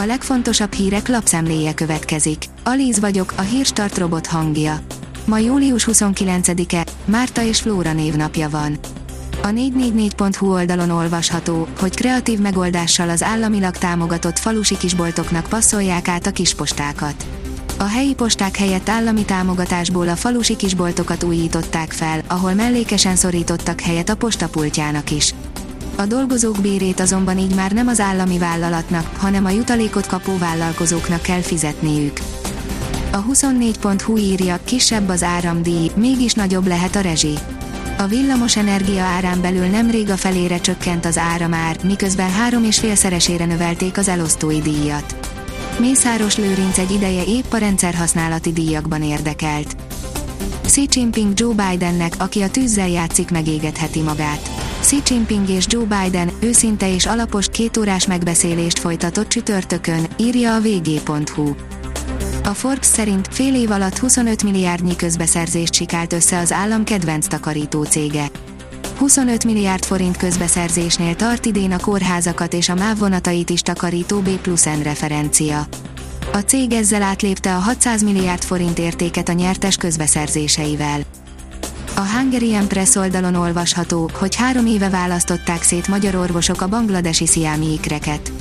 A legfontosabb hírek lapszemléje következik. Alíz vagyok, a hírstart robot hangja. Ma július 29-e, Márta és Flóra névnapja van. A 444.hu oldalon olvasható, hogy kreatív megoldással az államilag támogatott falusi kisboltoknak passzolják át a kispostákat. A helyi posták helyett állami támogatásból a falusi kisboltokat újították fel, ahol mellékesen szorítottak helyet a postapultjának is. A dolgozók bérét azonban így már nem az állami vállalatnak, hanem a jutalékot kapó vállalkozóknak kell fizetniük. A 24.hu írja, kisebb az áramdíj, mégis nagyobb lehet a rezsi. A villamos energia árán belül nemrég a felére csökkent az áramár, miközben három és félszeresére növelték az elosztói díjat. Mészáros Lőrinc egy ideje épp a rendszerhasználati díjakban érdekelt. Xi Jinping Joe Bidennek, aki a tűzzel játszik megégetheti magát. Xi Jinping és Joe Biden őszinte és alapos kétórás megbeszélést folytatott csütörtökön, írja a vg.hu. A Forbes szerint fél év alatt 25 milliárdnyi közbeszerzést sikált össze az állam kedvenc takarító cége. 25 milliárd forint közbeszerzésnél tart idén a kórházakat és a MÁV vonatait is takarító B plusz N referencia. A cég ezzel átlépte a 600 milliárd forint értéket a nyertes közbeszerzéseivel. A Hungarian Press oldalon olvasható, hogy három éve választották szét magyar orvosok a bangladesi sziámi ikreket.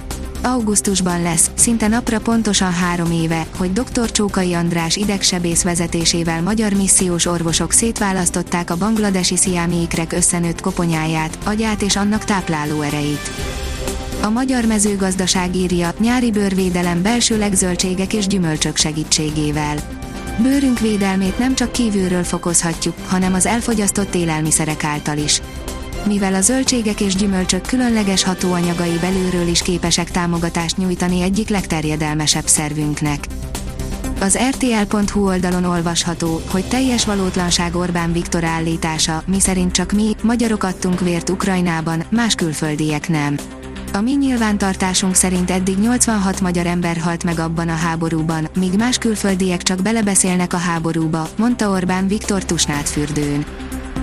Augusztusban lesz, szinte napra pontosan három éve, hogy dr. Csókai András idegsebész vezetésével magyar missziós orvosok szétválasztották a bangladesi sziámi ikrek összenőtt koponyáját, agyát és annak tápláló erejét. A magyar mezőgazdaság írja, nyári bőrvédelem belsőleg zöldségek és gyümölcsök segítségével. Bőrünk védelmét nem csak kívülről fokozhatjuk, hanem az elfogyasztott élelmiszerek által is mivel a zöldségek és gyümölcsök különleges hatóanyagai belülről is képesek támogatást nyújtani egyik legterjedelmesebb szervünknek. Az RTL.hu oldalon olvasható, hogy teljes valótlanság Orbán Viktor állítása, miszerint csak mi, magyarok adtunk vért Ukrajnában, más külföldiek nem. A mi nyilvántartásunk szerint eddig 86 magyar ember halt meg abban a háborúban, míg más külföldiek csak belebeszélnek a háborúba, mondta Orbán Viktor Tusnádfürdőn.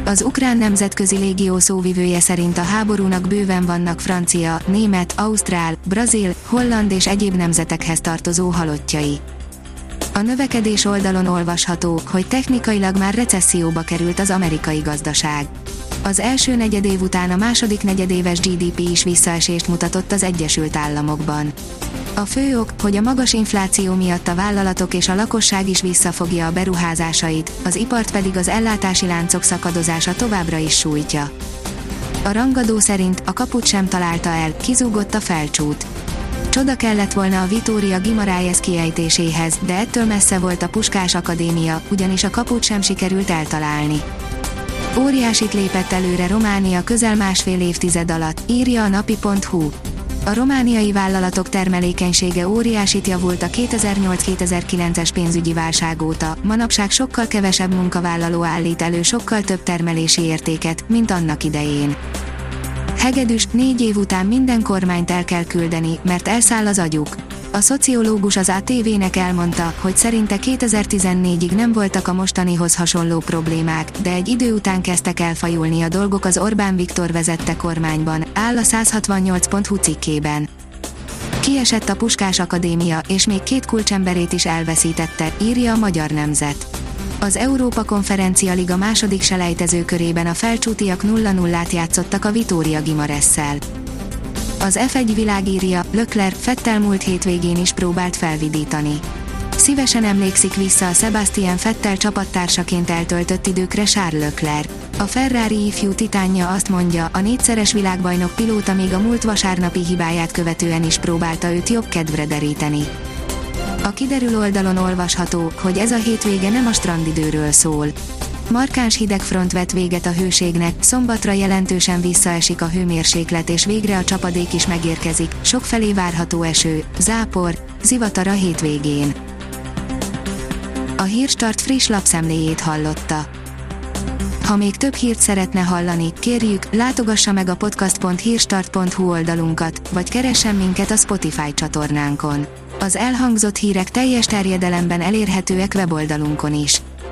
Az ukrán nemzetközi légió szóvivője szerint a háborúnak bőven vannak francia, német, ausztrál, brazil, holland és egyéb nemzetekhez tartozó halottjai. A növekedés oldalon olvasható, hogy technikailag már recesszióba került az amerikai gazdaság. Az első negyedév után a második negyedéves GDP is visszaesést mutatott az Egyesült Államokban. A fő ok, hogy a magas infláció miatt a vállalatok és a lakosság is visszafogja a beruházásait, az ipart pedig az ellátási láncok szakadozása továbbra is sújtja. A rangadó szerint a kaput sem találta el, kizúgott a felcsút. Csoda kellett volna a Vitória Gimaráez kiejtéséhez, de ettől messze volt a Puskás Akadémia, ugyanis a kaput sem sikerült eltalálni. Óriásit lépett előre Románia közel másfél évtized alatt, írja a napi.hu. A romániai vállalatok termelékenysége óriásit javult a 2008-2009-es pénzügyi válság óta, manapság sokkal kevesebb munkavállaló állít elő sokkal több termelési értéket, mint annak idején. Hegedűs, négy év után minden kormányt el kell küldeni, mert elszáll az agyuk. A szociológus az ATV-nek elmondta, hogy szerinte 2014-ig nem voltak a mostanihoz hasonló problémák, de egy idő után kezdtek elfajulni a dolgok az Orbán Viktor vezette kormányban, áll a 168.hu cikkében. Kiesett a Puskás Akadémia, és még két kulcsemberét is elveszítette, írja a Magyar Nemzet. Az Európa Konferencia Liga második selejtező körében a felcsútiak 0-0-át játszottak a Vitória Gimaresszel. Az F1 világírja, Lökler Fettel múlt hétvégén is próbált felvidítani. Szívesen emlékszik vissza a Sebastian Fettel csapattársaként eltöltött időkre Charles Leclerc. A Ferrari ifjú titánja azt mondja, a négyszeres világbajnok pilóta még a múlt vasárnapi hibáját követően is próbálta őt jobb kedvre deríteni. A kiderül oldalon olvasható, hogy ez a hétvége nem a strandidőről szól. Markáns hidegfront vett véget a hőségnek, szombatra jelentősen visszaesik a hőmérséklet és végre a csapadék is megérkezik, sokfelé várható eső, zápor, zivatar a hétvégén. A Hírstart friss lapszemléjét hallotta. Ha még több hírt szeretne hallani, kérjük, látogassa meg a podcast.hírstart.hu oldalunkat, vagy keressen minket a Spotify csatornánkon. Az elhangzott hírek teljes terjedelemben elérhetőek weboldalunkon is.